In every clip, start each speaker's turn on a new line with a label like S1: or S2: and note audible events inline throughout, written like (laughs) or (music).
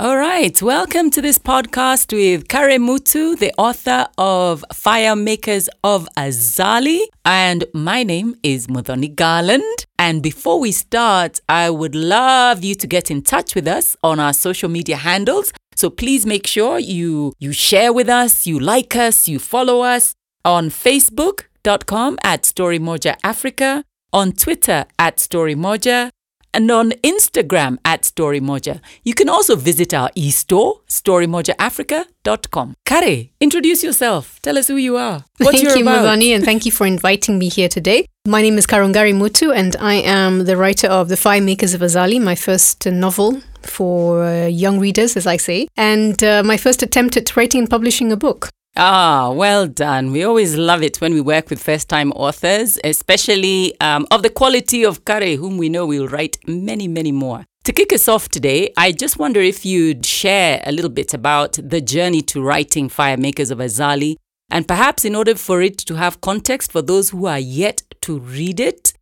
S1: All right, welcome to this podcast with Kare Mutu, the author of Fire Makers of Azali. And my name is Muthoni Garland. And before we start, I would love you to get in touch with us on our social media handles. So please make sure you, you share with us, you like us, you follow us on Facebook.com at Storymoja Africa, on Twitter at Storymoja, and on Instagram at Storymoja. You can also visit our e-store, storymojaafrica.com. Kare, introduce yourself. Tell us who you are. What
S2: thank you,
S1: about.
S2: Muthoni, and thank you for inviting me here today. My name is Karungari Mutu, and I am the writer of The Fire Makers of Azali, my first novel for uh, young readers, as I say, and uh, my first attempt at writing and publishing a book.
S1: Ah, well done. We always love it when we work with first time authors, especially um, of the quality of Kare, whom we know will write many, many more. To kick us off today, I just wonder if you'd share a little bit about the journey to writing Fire Makers of Azali, and perhaps in order for it to have context for those who are yet to read it,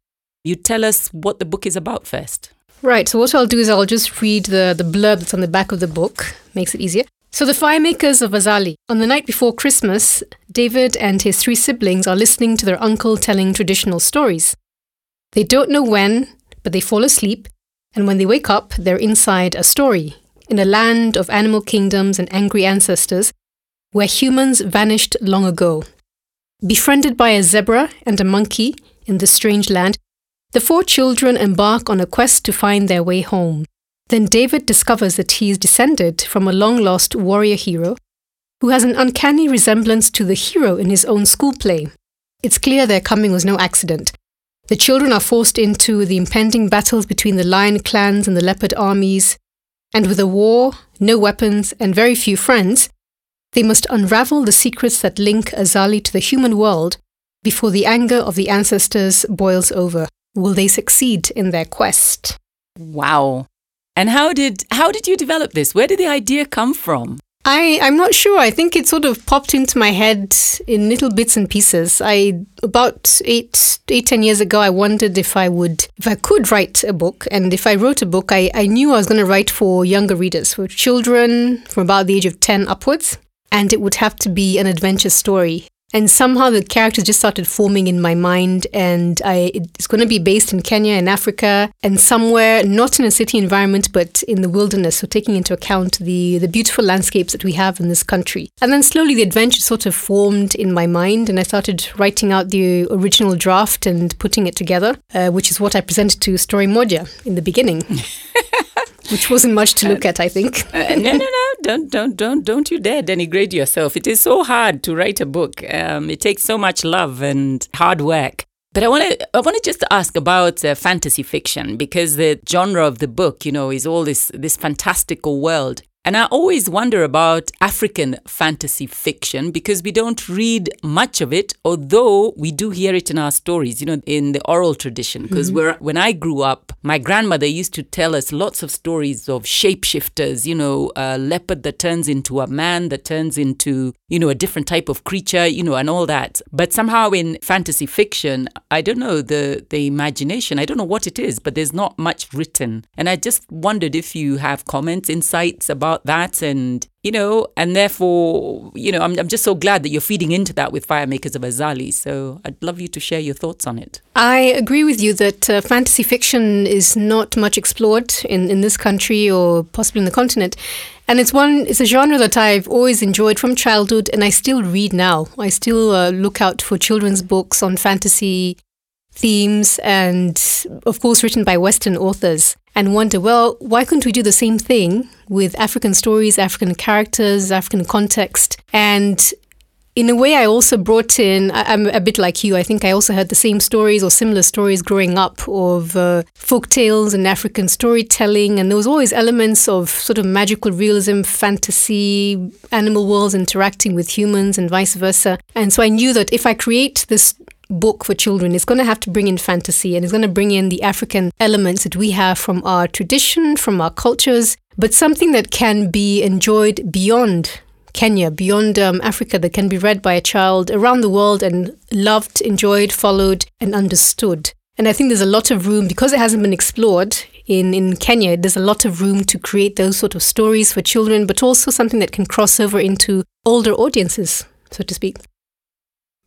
S1: you tell us what the book is about first.
S2: Right, so what I'll do is I'll just read the, the blurb that's on the back of the book, makes it easier. So, the firemakers of Azali. On the night before Christmas, David and his three siblings are listening to their uncle telling traditional stories. They don't know when, but they fall asleep, and when they wake up, they're inside a story, in a land of animal kingdoms and angry ancestors, where humans vanished long ago. Befriended by a zebra and a monkey in this strange land, the four children embark on a quest to find their way home. Then David discovers that he is descended from a long lost warrior hero who has an uncanny resemblance to the hero in his own school play. It's clear their coming was no accident. The children are forced into the impending battles between the lion clans and the leopard armies, and with a war, no weapons, and very few friends, they must unravel the secrets that link Azali to the human world before the anger of the ancestors boils over. Will they succeed in their quest?
S1: Wow. And how did how did you develop this? Where did the idea come from?
S2: I, I'm not sure. I think it sort of popped into my head in little bits and pieces. I about eight, eight, ten years ago, I wondered if I would, if I could write a book. And if I wrote a book, I, I knew I was going to write for younger readers, for children from about the age of 10 upwards. And it would have to be an adventure story. And somehow the characters just started forming in my mind, and I, it's going to be based in Kenya in Africa, and somewhere not in a city environment, but in the wilderness. So taking into account the the beautiful landscapes that we have in this country. And then slowly the adventure sort of formed in my mind, and I started writing out the original draft and putting it together, uh, which is what I presented to Story Moja in the beginning. (laughs) which wasn't much to look at, I think.
S1: uh, no, no, no! (laughs) Don't, don't, don't, don't you dare denigrate yourself. It is so hard to write a book. Um, it takes so much love and hard work. But I want to, I want to just ask about uh, fantasy fiction because the genre of the book, you know, is all this this fantastical world. And I always wonder about African fantasy fiction because we don't read much of it, although we do hear it in our stories, you know, in the oral tradition. Because mm-hmm. when I grew up, my grandmother used to tell us lots of stories of shapeshifters, you know, a leopard that turns into a man, that turns into, you know, a different type of creature, you know, and all that. But somehow in fantasy fiction, I don't know, the, the imagination, I don't know what it is, but there's not much written. And I just wondered if you have comments, insights about that and you know and therefore you know I'm, I'm just so glad that you're feeding into that with firemakers of azali. So i'd love you to share your thoughts on it.
S2: I agree with you that uh, fantasy fiction is not much explored in, in this country or possibly in the continent. And it's one it's a genre that i've always enjoyed from childhood and i still read now. I still uh, look out for children's books on fantasy themes and of course written by western authors and wonder, well, why couldn't we do the same thing with African stories, African characters, African context? And in a way, I also brought in, I, am a bit like you, I think I also heard the same stories or similar stories growing up of uh, folk tales and African storytelling. And there was always elements of sort of magical realism, fantasy, animal worlds interacting with humans and vice versa. And so I knew that if I create this book for children is going to have to bring in fantasy and it's going to bring in the African elements that we have from our tradition, from our cultures, but something that can be enjoyed beyond Kenya, beyond um, Africa, that can be read by a child around the world and loved, enjoyed, followed, and understood. And I think there's a lot of room because it hasn't been explored in, in Kenya, there's a lot of room to create those sort of stories for children, but also something that can cross over into older audiences, so to speak.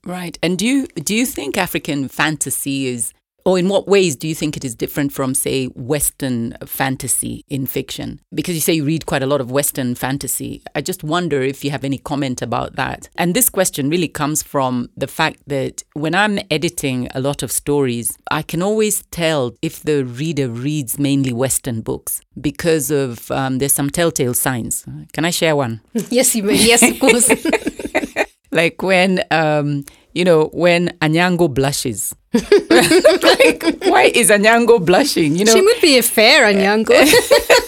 S1: Right. And do you do you think African fantasy is or in what ways do you think it is different from, say, Western fantasy in fiction? Because you say you read quite a lot of Western fantasy. I just wonder if you have any comment about that. And this question really comes from the fact that when I'm editing a lot of stories, I can always tell if the reader reads mainly Western books because of um, there's some telltale signs. Can I share one? (laughs)
S2: yes, you may. (laughs) Yes, of course. (laughs)
S1: like when um, you know, when Anyango blushes. (laughs) like, why is Anyango blushing? You know,
S2: she would be a fair Anyango. (laughs)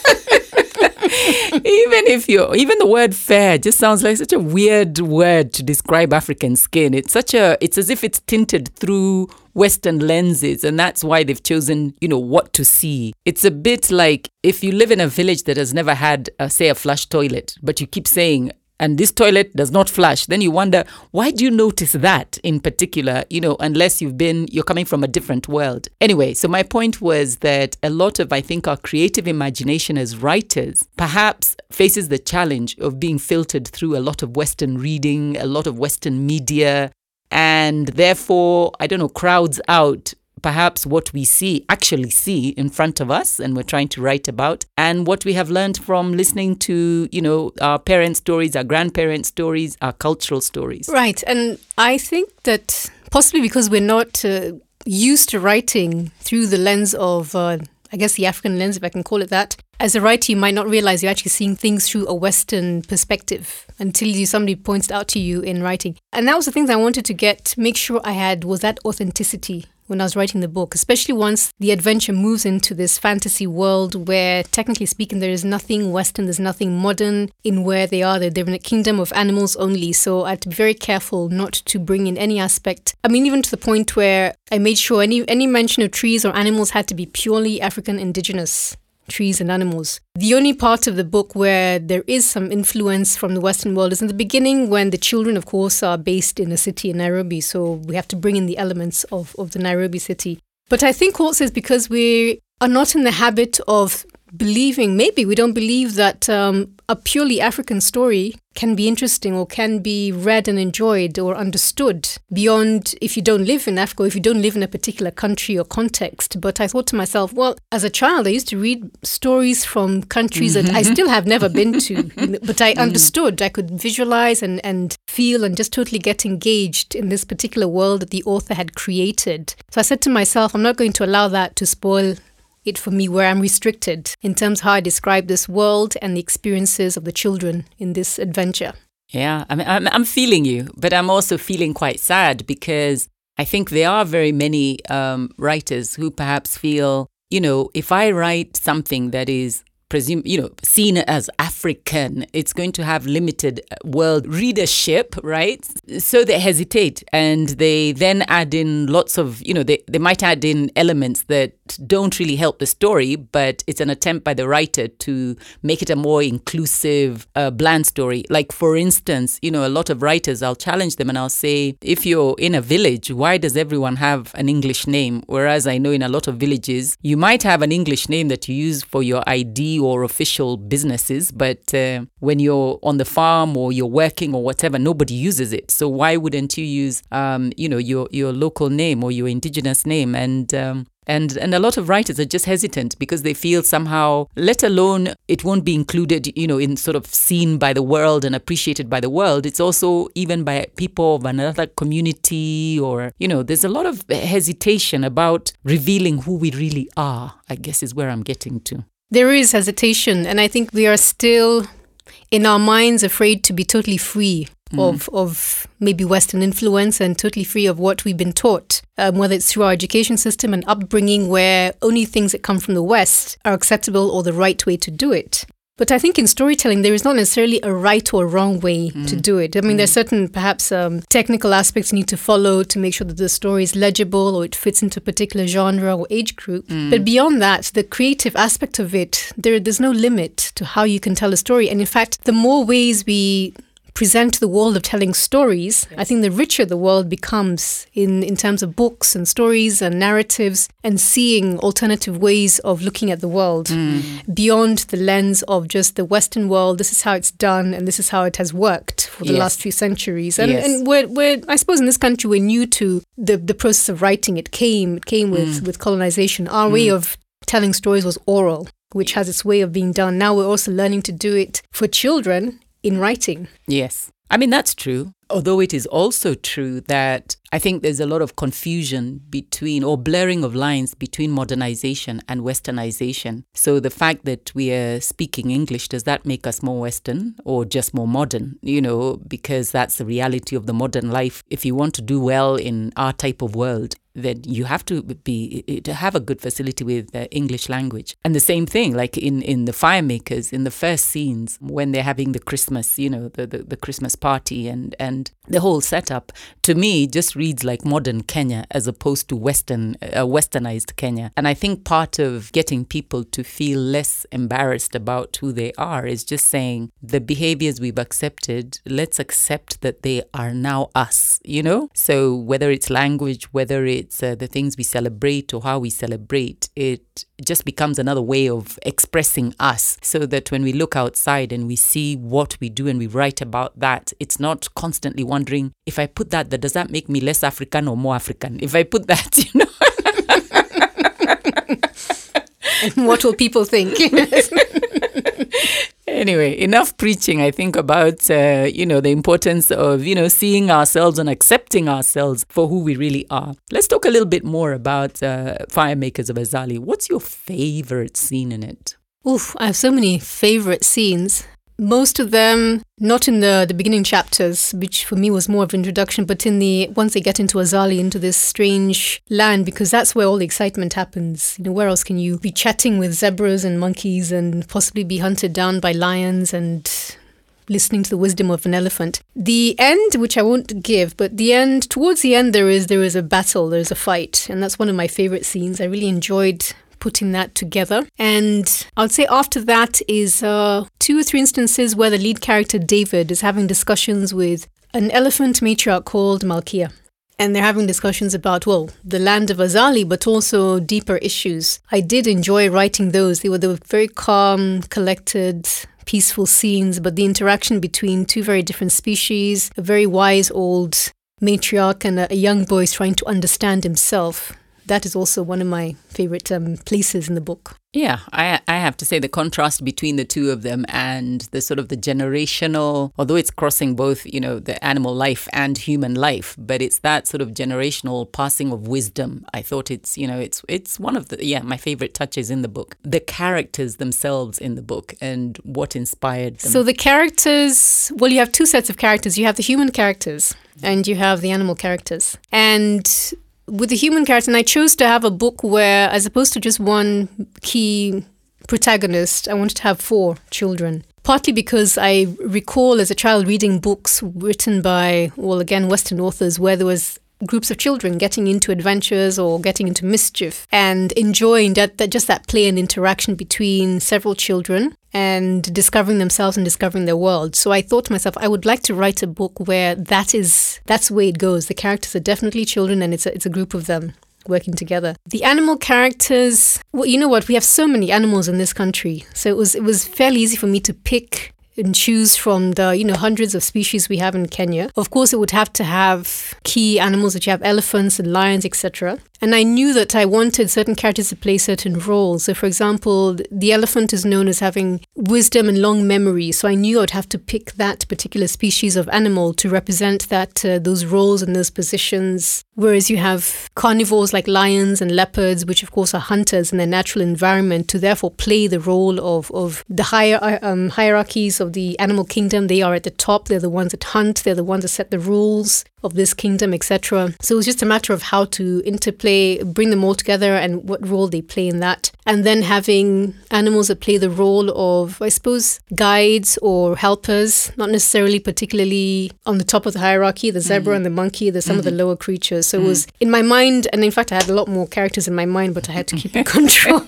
S1: even if you, even the word fair just sounds like such a weird word to describe African skin. It's such a, it's as if it's tinted through Western lenses, and that's why they've chosen, you know, what to see. It's a bit like if you live in a village that has never had, a, say, a flush toilet, but you keep saying and this toilet does not flush, then you wonder, why do you notice that in particular, you know, unless you've been, you're coming from a different world. Anyway, so my point was that a lot of, I think, our creative imagination as writers perhaps faces the challenge of being filtered through a lot of Western reading, a lot of Western media, and therefore, I don't know, crowds out perhaps what we see, actually see in front of us and we're trying to write about, and what we have learned from listening to, you know, our parents' stories, our grandparents' stories, our cultural stories.
S2: Right. And I think that possibly because we're not uh, used to writing through the lens of, uh, I guess, the African lens, if I can call it that. As a writer, you might not realize you're actually seeing things through a Western perspective until you somebody points out to you in writing. And that was the things I wanted to get, make sure I had was that authenticity when I was writing the book, especially once the adventure moves into this fantasy world where, technically speaking, there is nothing Western, there's nothing modern in where they are. They're, in a kingdom of animals only. So I had to be very careful not to bring in any aspect. I mean, even to the point where I made sure any, any mention of trees or animals had to be purely African indigenous trees and animals. The only part of the book where there is some influence from the Western world is in the beginning when the children, of course, are based in a city in Nairobi. So we have to bring in the elements of, of the Nairobi city. But I think also it's because we are not in the habit of believing, maybe we don't believe that um, a purely African story can be interesting or can be read and enjoyed or understood beyond if you don't live in Africa, or if you don't live in a particular country or context. But I thought to myself, well, as a child, I used to read stories from countries that I mm-hmm. still have never been to, (laughs) but I mm. understood. I could visualize and, and feel and just totally get engaged in this particular world that the author had created. So I said to myself, I'm not going to allow that to spoil it for me where I'm restricted in terms how I describe this world and the experiences of the children in this adventure.
S1: Yeah, I mean, I'm, I'm feeling you, but I'm also feeling quite sad because I think there are very many um, writers who perhaps feel, you know, if I write something that is presume you know seen as african it's going to have limited uh, world readership right? So they hesitate and they then add in lots of you know they, they might add in elements that don't really help the story but it's an attempt by the writer to make it a more inclusive uh, bland story. Like for instance you know a lot of writers i'll challenge them and i'll say if you're in a village why does everyone have an english name? Whereas i know in a lot of villages you might have an english name that you use for your id or official businesses, but uh, when you're on the farm or you're working or whatever, nobody uses it. So why wouldn't you use, um, you know, your your local name or your indigenous name? And um, and and a lot of writers are just hesitant because they feel somehow, let alone it won't be included, you know, in sort of seen by the world and appreciated by the world. It's also even by people of another community or you know, there's a lot of hesitation about revealing who we really are. I guess is where I'm getting to.
S2: There is hesitation, and I think we are still in our minds afraid to be totally free mm. of of maybe Western influence and totally free of what we've been taught, um, whether it's through our education system and upbringing, where only things that come from the West are acceptable or the right way to do it. But I think in storytelling, there is not necessarily a right or wrong way mm. to do it. I mean, mm. there's certain perhaps um, technical aspects you need to follow to make sure that the story is legible or it fits into a particular genre or age group. Mm. But beyond that, the creative aspect of it, there, there's no limit to how you can tell a story. And in fact, the more ways we present to the world of telling stories, I think the richer the world becomes in, in terms of books and stories and narratives and seeing alternative ways of looking at the world mm. beyond the lens of just the Western world. This is how it's done and this is how it has worked for the
S1: Yes.
S2: last few centuries. And,
S1: Yes.
S2: and we're, we're, I suppose in this country, we're new to the, the process of writing. It came, it came with, mm. with colonization. Our way mm. of telling stories was oral, which has its way of being done. Now we're also learning to do it for children in writing.
S1: Yes. I mean, that's true. Although it is also true that I think there's a lot of confusion between or blurring of lines between modernization and westernization. So the fact that we are speaking English, does that make us more Western or just more modern? You know, because that's the reality of the modern life. If you want to do well in our type of world, then you have to be to have a good facility with the English language. And the same thing, like in in the firemakers, in the first scenes when they're having the Christmas, you know, the the, the Christmas party and and the whole setup, to me just reads like modern Kenya as opposed to Western uh, westernized Kenya. And I think part of getting people to feel less embarrassed about who they are is just saying the behaviors we've accepted, let's accept that they are now us, you know? So whether it's language, whether it's uh, the things we celebrate or how we celebrate, it just becomes another way of expressing us so that when we look outside and we see what we do and we write about that, it's not constantly wondering if I put that, that does that make me less African or more African? If I put that, (laughs) you know,
S2: what will people think? (laughs)
S1: anyway, enough preaching, I think, about, uh, you know, the importance of, you know, seeing ourselves and accepting ourselves for who we really are. Let's talk a little bit more about uh, Firemakers of Azali. What's your favorite scene in it?
S2: Oof, I have so many favorite scenes. Most of them not in the, the beginning chapters, which for me was more of an introduction, but in the once they get into Azali, into this strange land, because that's where all the excitement happens. You know, where else can you be chatting with zebras and monkeys and possibly be hunted down by lions and listening to the wisdom of an elephant. The end, which I won't give, but the end towards the end there is there is a battle, there's a fight, and that's one of my favorite scenes. I really enjoyed putting that together. And I would say after that is uh, two or three instances where the lead character David is having discussions with an elephant matriarch called Malkia. And they're having discussions about, well, the land of Azali, but also deeper issues. I did enjoy writing those. They were, they were very calm, collected, peaceful scenes, but the interaction between two very different species, a very wise old matriarch and a, a young boy is trying to understand himself. That is also one of my favorite um, places in the book.
S1: Yeah, I I have to say the contrast between the two of them and the sort of the generational, although it's crossing both, you know, the animal life and human life, but it's that sort of generational passing of wisdom. I thought it's, you know, it's it's one of the yeah, my favorite touches in the book. The characters themselves in the book and what inspired them.
S2: So the characters, well, you have two sets of characters. You have the human characters and you have the animal characters. And with the human character, and I chose to have a book where, as opposed to just one key protagonist, I wanted to have four children. Partly because I recall as a child reading books written by, well, again, Western authors where there was groups of children getting into adventures or getting into mischief and enjoying that, that just that play and interaction between several children and discovering themselves and discovering their world. So I thought to myself, I would like to write a book where that is that's the way it goes. The characters are definitely children and it's a, it's a group of them working together. The animal characters, well, you know what? We have so many animals in this country. So it was it was fairly easy for me to pick and choose from the you know hundreds of species we have in Kenya. Of course, it would have to have key animals that you have elephants and lions, etc. And I knew that I wanted certain characters to play certain roles. So, for example, the elephant is known as having wisdom and long memory. So I knew I'd have to pick that particular species of animal to represent that uh, those roles and those positions. Whereas you have carnivores like lions and leopards, which of course are hunters in their natural environment, to therefore play the role of, of the higher um, hierarchies of the animal kingdom. They are at the top. They're the ones that hunt. They're the ones that set the rules of this kingdom, etc. So it was just a matter of how to interplay, bring them all together, and what role they play in that. And then having animals that play the role of, I suppose, guides or helpers, not necessarily particularly on the top of the hierarchy. The zebra and the monkey, there's some of the lower creatures. So it was in my mind, and in fact, I had a lot more characters in my mind, but I had to keep it (laughs) controlled.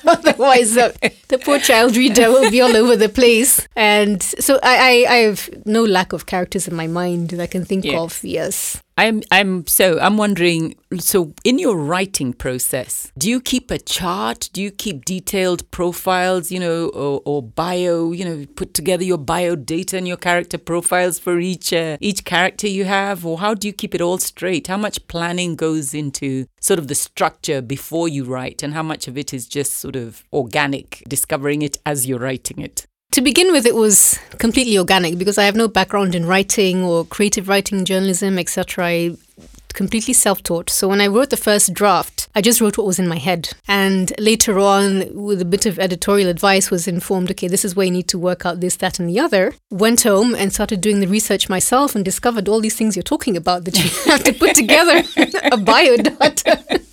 S2: (laughs) Otherwise, uh, the poor child reader will be all over the place. And so I, I, I have no lack of characters in my mind that I can think
S1: Yes.
S2: of. Yes.
S1: I'm I'm so I'm wondering so in your writing process do you keep a chart? Do you keep detailed profiles you know or, or bio you know put together your bio data and your character profiles for each uh, each character you have? Or how do you keep it all straight? How much planning goes into sort of the structure before you write? And how much of it is just sort of organic discovering it as you're writing it
S2: To begin with, it was completely organic because I have no background in writing or creative writing, journalism, etc. I completely self-taught. So when I wrote the first draft, I just wrote what was in my head. And later on, with a bit of editorial advice, was informed, okay, this is where you need to work out this, that, and the other. Went home and started doing the research myself and discovered all these things you're talking about that you (laughs) have to put together (laughs) a biodata. (laughs)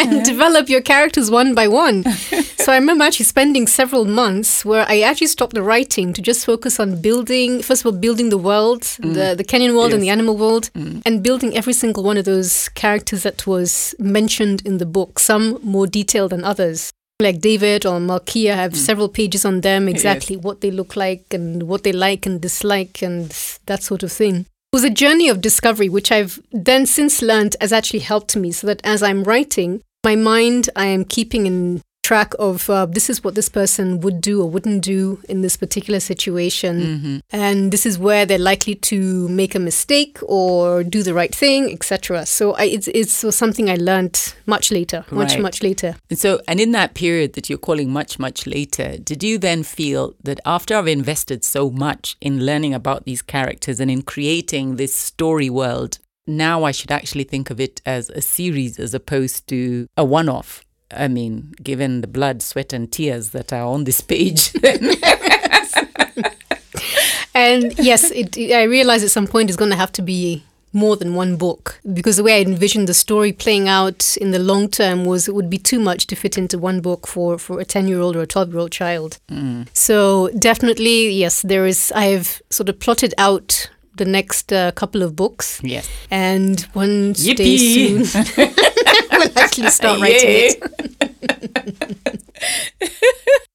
S2: and develop your characters one by one. (laughs) so I remember actually spending several months where I actually stopped the writing to just focus on building, first of all, building the world, mm. the, the Kenyan world and the animal world, mm. and building every single one of those characters that was mentioned in the book, some more detailed than others. Like David or Malkia have mm. several pages on them, exactly what they look like and what they like and dislike and that sort of thing. It was a journey of discovery, which I've then since learned has actually helped me so that as I'm writing, my mind, I am keeping in track of uh, this is what this person would do or wouldn't do in this particular situation. And this is where they're likely to make a mistake or do the right thing, etc. So I, it's, it's something I learned much later, much,
S1: Right.
S2: much later.
S1: And so, and in that period that you're calling much, much later, did you then feel that after I've invested so much in learning about these characters and in creating this story world, now I should actually think of it as a series as opposed to a one off? I mean, given the blood, sweat, and tears that are on this page, (laughs)
S2: And yes, it, I realize at some point it's going to have to be more than one book because the way I envisioned the story playing out in the long term was it would be too much to fit into one book for, for a 10 year old or a 12 year old child. Mm. So, definitely, yes, there is, I have sort of plotted out the next uh, couple of books.
S1: yes.
S2: And one day soon, (laughs) we'll actually start writing
S1: Yay.
S2: it. (laughs)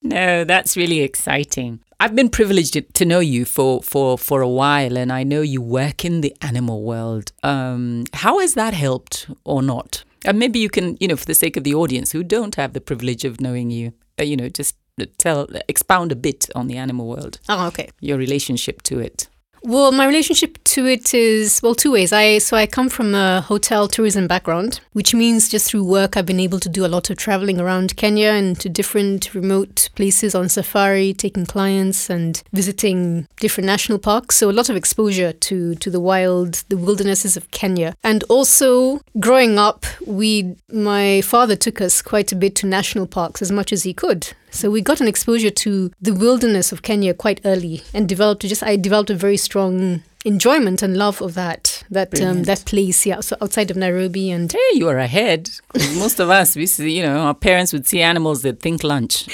S1: No, that's really exciting. I've been privileged to know you for, for, for a while, and I know you work in the animal world. Um, how has that helped or not? And maybe you can, you know, for the sake of the audience who don't have the privilege of knowing you, uh, you know, just tell, expound a bit on the animal world,
S2: Oh, okay.
S1: your relationship to it.
S2: Well, my relationship to it is well two ways. I so I come from a hotel tourism background, which means just through work I've been able to do a lot of traveling around Kenya and to different remote places on safari, taking clients and visiting different national parks. So a lot of exposure to to the wild, the wildernesses of Kenya. And also growing up, we my father took us quite a bit to national parks as much as he could. So we got an exposure to the wilderness of Kenya quite early and developed just I developed a very strong enjoyment and love of that that um, that place yeah so outside of Nairobi and
S1: Hey, you are ahead most of us, we see, you know, our parents would see animals that think lunch. (laughs) (laughs)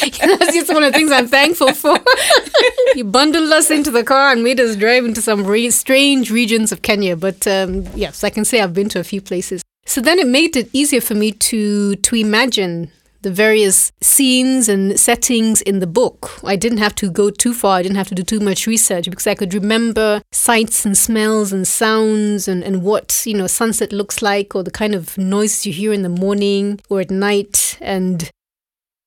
S2: that's just one of the things I'm thankful for. (laughs) you bundled us into the car and made us drive into some re- strange regions of Kenya. But um, yes, I can say I've been to a few places. So then it made it easier for me to to imagine the various scenes and settings in the book. I didn't have to go too far. I didn't have to do too much research because I could remember sights and smells and sounds and, and what, you know, sunset looks like or the kind of noises you hear in the morning or at night. And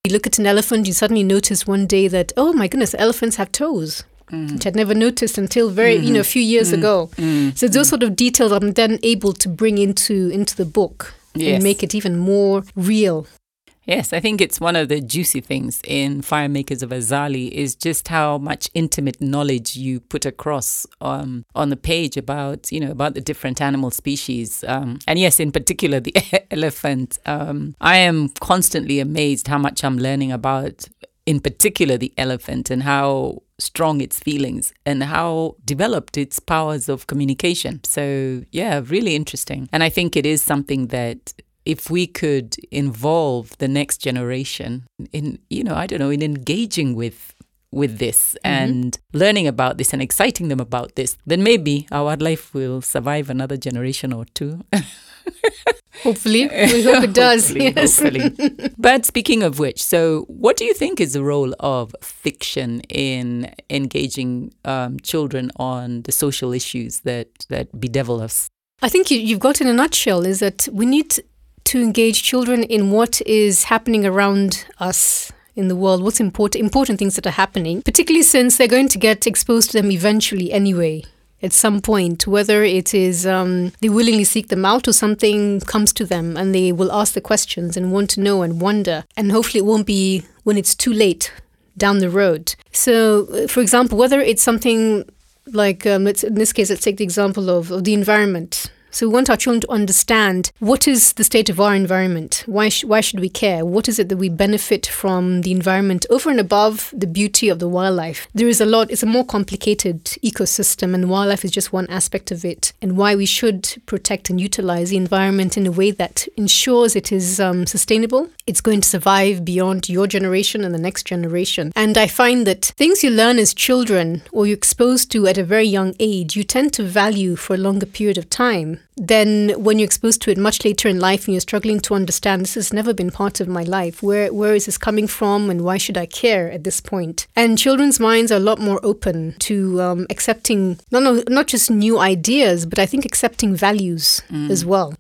S2: you look at an elephant, you suddenly notice one day that, oh my goodness, elephants have toes. Which I'd never noticed until very, you know, a few years ago. So those sort of details I'm then able to bring into into the book
S1: Yes.
S2: and make it even more real.
S1: Yes, I think it's one of the juicy things in Firemakers of Azali is just how much intimate knowledge you put across um, on the page about you know about the different animal species, um, and yes, in particular the (laughs) elephant. Um, I am constantly amazed how much I'm learning about, in particular the elephant and how strong its feelings and how developed its powers of communication. So yeah, really interesting, and I think it is something that if we could involve the next generation in you know i don't know in engaging with with this mm-hmm. and learning about this and exciting them about this then maybe our life will survive another generation or two (laughs) (laughs)
S2: Hopefully, (laughs) we hope it does.
S1: Hopefully,
S2: yes.
S1: hopefully. (laughs) But speaking of which, so what do you think is the role of fiction in engaging um, children on the social issues that, that bedevil us?
S2: I think you, you've got in a nutshell is that we need to engage children in what is happening around us in the world, what's important, important things that are happening, particularly since they're going to get exposed to them eventually anyway. At some point, whether it is um, they willingly seek them out or something comes to them and they will ask the questions and want to know and wonder. And hopefully, it won't be when it's too late down the road. So, uh, for example, whether it's something like, um, in this case, let's take the example of, of the environment. So we want our children to understand what is the state of our environment. Why sh- why should we care? What is it that we benefit from the environment over and above the beauty of the wildlife? There is a lot. It's a more complicated ecosystem, and wildlife is just one aspect of it. And why we should protect and utilize the environment in a way that ensures it is um, sustainable. It's going to survive beyond your generation and the next generation. And I find that things you learn as children or you're exposed to at a very young age, you tend to value for a longer period of time then when you're exposed to it much later in life and you're struggling to understand this has never been part of my life. Where where is this coming from and why should i care at this point? and children's minds are a lot more open to um, accepting not, not, not just new ideas but i think accepting values as well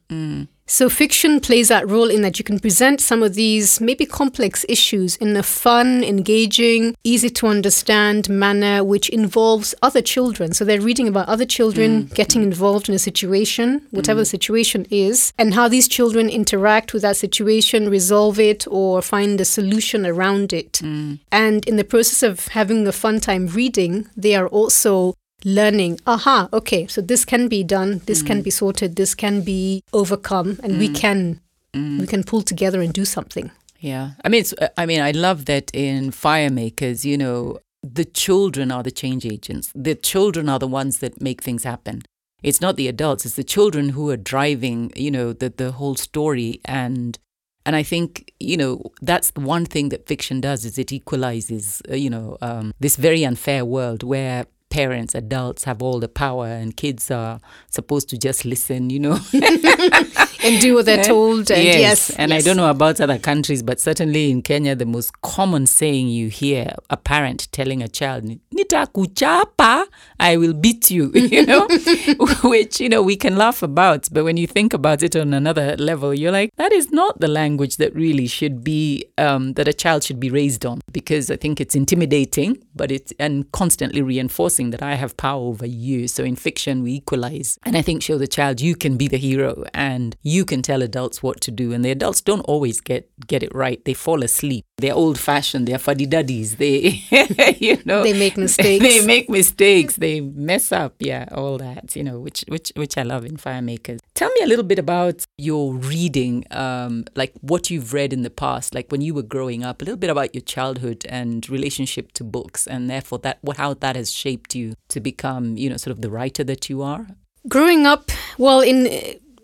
S2: so, fiction plays that role in that you can present some of these maybe complex issues in a fun, engaging, easy to understand manner which involves other children. So, they're reading about other children mm. getting involved in a situation, whatever mm. the situation is, and how these children interact with that situation, resolve it, or find a solution around it. Mm. And in the process of having a fun time reading, they are also learning aha okay so this can be done this can be sorted this can be overcome and we can we can pull together and do something
S1: Yeah, I mean, it's, uh, I mean, I love that in Firemakers, you know, the children are the change agents. The children are the ones that make things happen. It's not the adults; it's the children who are driving, you know, the the whole story. And and I think you know that's the one thing that fiction does is it equalizes, uh, you know, um, this very unfair world where parents, adults have all the power and kids are supposed to just listen, you know. (laughs)
S2: and do what they're told and yes,
S1: and I don't know about other countries, but certainly in Kenya, the most common saying you hear a parent telling a child, Nita kuchapa, I will beat you," (laughs) you know, (laughs) which you know we can laugh about, but when you think about it on another level, you're like, that is not the language that really should be um, that a child should be raised on, because I think it's intimidating, but it's and constantly reinforcing that I have power over you. So in fiction, we equalize, and I think show the child you can be the hero and you can tell adults what to do, and the adults don't always get get it right. They fall asleep. They're old fashioned. They're fuddy duddies. They, (laughs) you know,
S2: They make mistakes.
S1: They make mistakes. They mess up. Yeah, all that. You know, which which which I love in Firemakers. Tell me a little bit about your reading, um, like what you've read in the past, like when you were growing up. A little bit about your childhood and relationship to books, and therefore that how that has shaped you to become, you know, sort of the writer that you are.
S2: growing up well in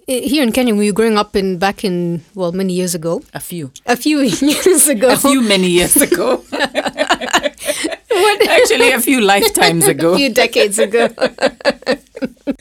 S2: here in Kenya, we were growing up in back in well many years ago,
S1: A few,
S2: a few (laughs) years ago.
S1: a few many years ago. (laughs) (laughs) Actually, a few lifetimes ago.
S2: a few decades ago.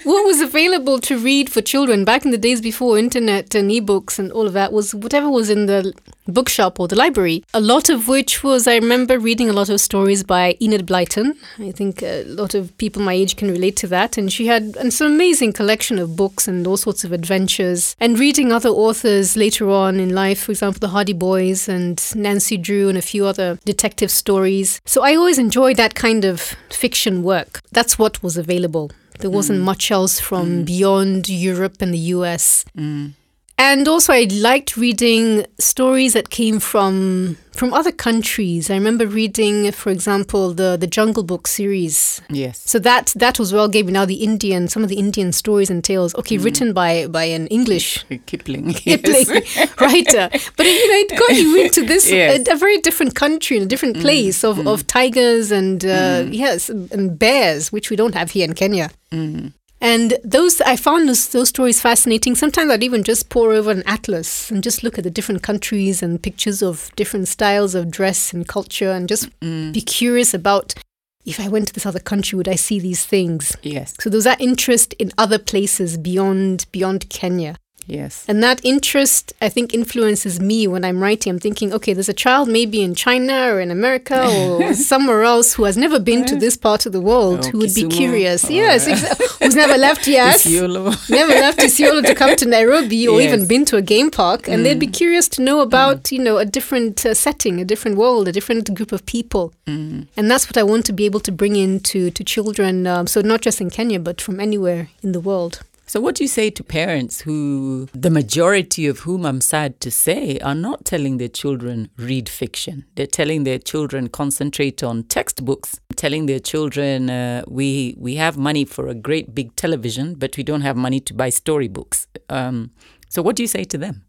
S2: What was available to read for children back in the days before internet and ebooks and all of that was whatever was in the bookshop or the library. A lot of which was, I remember reading a lot of stories by Enid Blyton. I think a lot of people my age can relate to that. And she had an amazing collection of books and all sorts of adventures. And reading other authors later on in life, for example, the Hardy Boys and Nancy Drew and a few other detective stories. So I always enjoyed that kind of fiction work. That's what was available. There wasn't mm. much else from mm. beyond Europe and the US. Mm. And also, I liked reading stories that came from from other countries. I remember reading, for example, the the Jungle Book series.
S1: Yes.
S2: So that that was well gave me now the Indian some of the Indian stories and tales. Okay, mm. written by by an English
S1: Kipling. (laughs)
S2: Kipling
S1: Yes.
S2: writer, but it, you know it got you into this (laughs)
S1: Yes.
S2: a, a very different country and a different mm. place of, mm. of tigers and uh, yes and bears, which we don't have here in Kenya. And those I found those, those stories fascinating. Sometimes I'd even just pore over an atlas and just look at the different countries and pictures of different styles of dress and culture, and just mm. be curious about if I went to this other country, would I see these things?
S1: Yes.
S2: So there was that interest in other places beyond beyond Kenya.
S1: Yes.
S2: And that interest, I think, influences me when I'm writing. I'm thinking, okay, there's a child maybe in China or in America or (laughs) somewhere else who has never been to this part of the world
S1: Oh,
S2: who would be curious.
S1: Oh,
S2: yes, exa- who's never (laughs) left, yes. Never left Isiolo to come to (laughs) Nairobi or even been to a game park, and they'd be curious to know about, you know, a different uh, setting, a different world, a different group of people. And that's what I want to be able to bring into to children. Um, so not just in Kenya, but from anywhere in the world.
S1: So, what do you say to parents who, the majority of whom I'm sad to say, are not telling their children read fiction? They're telling their children concentrate on textbooks, telling their children uh, we we have money for a great big television, but we don't have money to buy storybooks. Um, so, what do you say to them?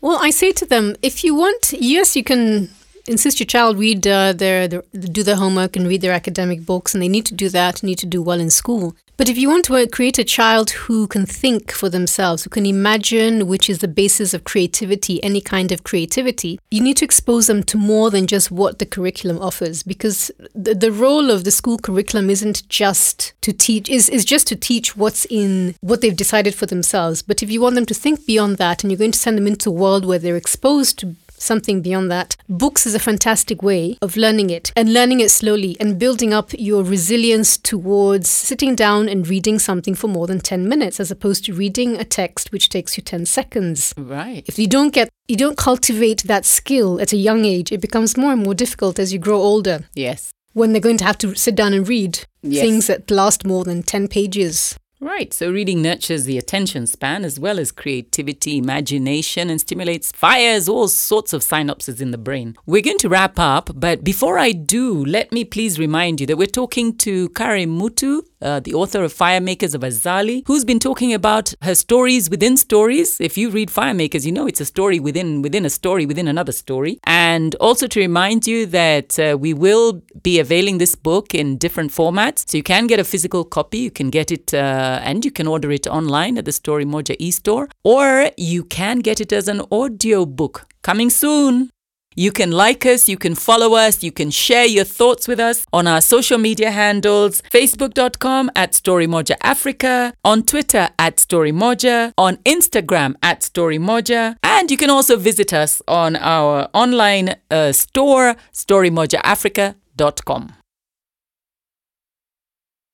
S2: Well, I say to them, if you want, yes, you can insist your child read uh, their, their do their homework and read their academic books, and they need to do that, need to do well in school. But if you want to create a child who can think for themselves, who can imagine, which is the basis of creativity, any kind of creativity, you need to expose them to more than just what the curriculum offers. Because the, the role of the school curriculum isn't just to teach, is, is just to teach what's in what they've decided for themselves. But if you want them to think beyond that and you're going to send them into a world where they're exposed to something beyond that. Books is a fantastic way of learning it and learning it slowly and building up your resilience towards sitting down and reading something for more than 10 minutes as opposed to reading a text which takes you 10 seconds.
S1: Right.
S2: If you don't get you don't cultivate that skill at a young age, it becomes more and more difficult as you grow older
S1: Yes.
S2: when they're going to have to sit down and read
S1: Yes.
S2: things that last more than 10 pages.
S1: Right. So reading nurtures the attention span as well as creativity, imagination, and stimulates fires all sorts of synapses in the brain. We're going to wrap up, but before I do, let me please remind you that we're talking to Kari Mutu, uh, the author of Firemakers of Azali, who's been talking about her stories within stories. If you read Firemakers, you know it's a story within within a story within another story. And also to remind you that uh, we will be availing this book in different formats, so you can get a physical copy. You can get it uh, and you can order it online at the Story Moja e-store, or you can get it as an audio book coming soon. You can like us, you can follow us, you can share your thoughts with us on our social media handles facebook.com at StoryMoja Africa, on Twitter at StoryMoja, on Instagram at StoryMoja, and you can also visit us on our online uh, store, StoryMojaAfrica.com.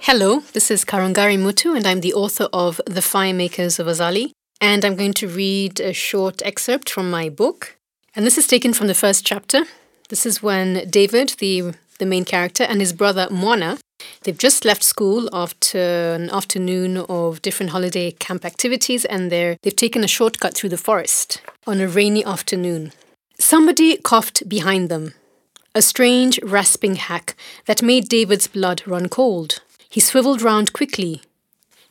S2: Hello, this is Karungari Mutu, and I'm the author of The Firemakers of Azali. And I'm going to read a short excerpt from my book. And this is taken from the first chapter. This is when David, the, the main character, and his brother Mwana, they've just left school after an afternoon of different holiday camp activities, and they're, they've taken a shortcut through the forest on a rainy afternoon. Somebody coughed behind them, a strange rasping hack that made David's blood run cold. He swiveled round quickly.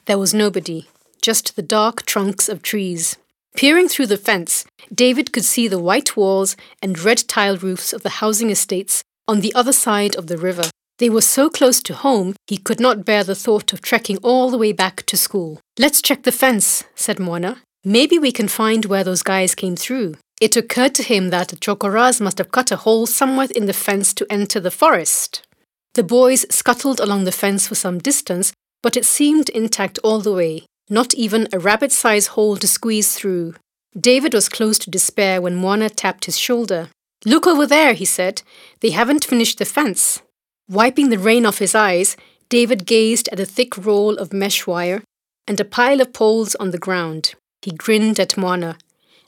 S2: There was nobody, just the dark trunks of trees. Peering through the fence, David could see the white walls and red tile roofs of the housing estates on the other side of the river. They were so close to home, he could not bear the thought of trekking all the way back to school. Let's check the fence, said Mwana. Maybe we can find where those guys came through. It occurred to him that the Chokoras must have cut a hole somewhere in the fence to enter the forest. The boys scuttled along the fence for some distance, but it seemed intact all the way, not even a rabbit sized hole to squeeze through. David was close to despair when Mwana tapped his shoulder. Look over there, he said. They haven't finished the fence. Wiping the rain off his eyes, David gazed at a thick roll of mesh wire and a pile of poles on the ground. He grinned at Mwana.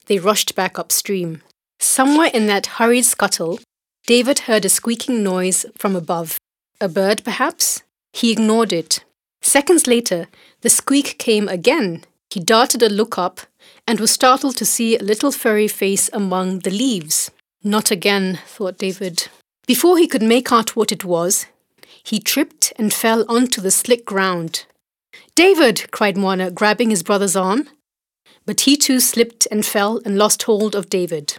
S2: They rushed back upstream. Somewhere in that hurried scuttle, David heard a squeaking noise from above. A bird, perhaps? He ignored it. Seconds later, the squeak came again. He darted a look up and was startled to see a little furry face among the leaves. Not again, thought David. Before he could make out what it was, he tripped and fell onto the slick ground. David! cried Mwana, grabbing his brother's arm. But he too slipped and fell and lost hold of David.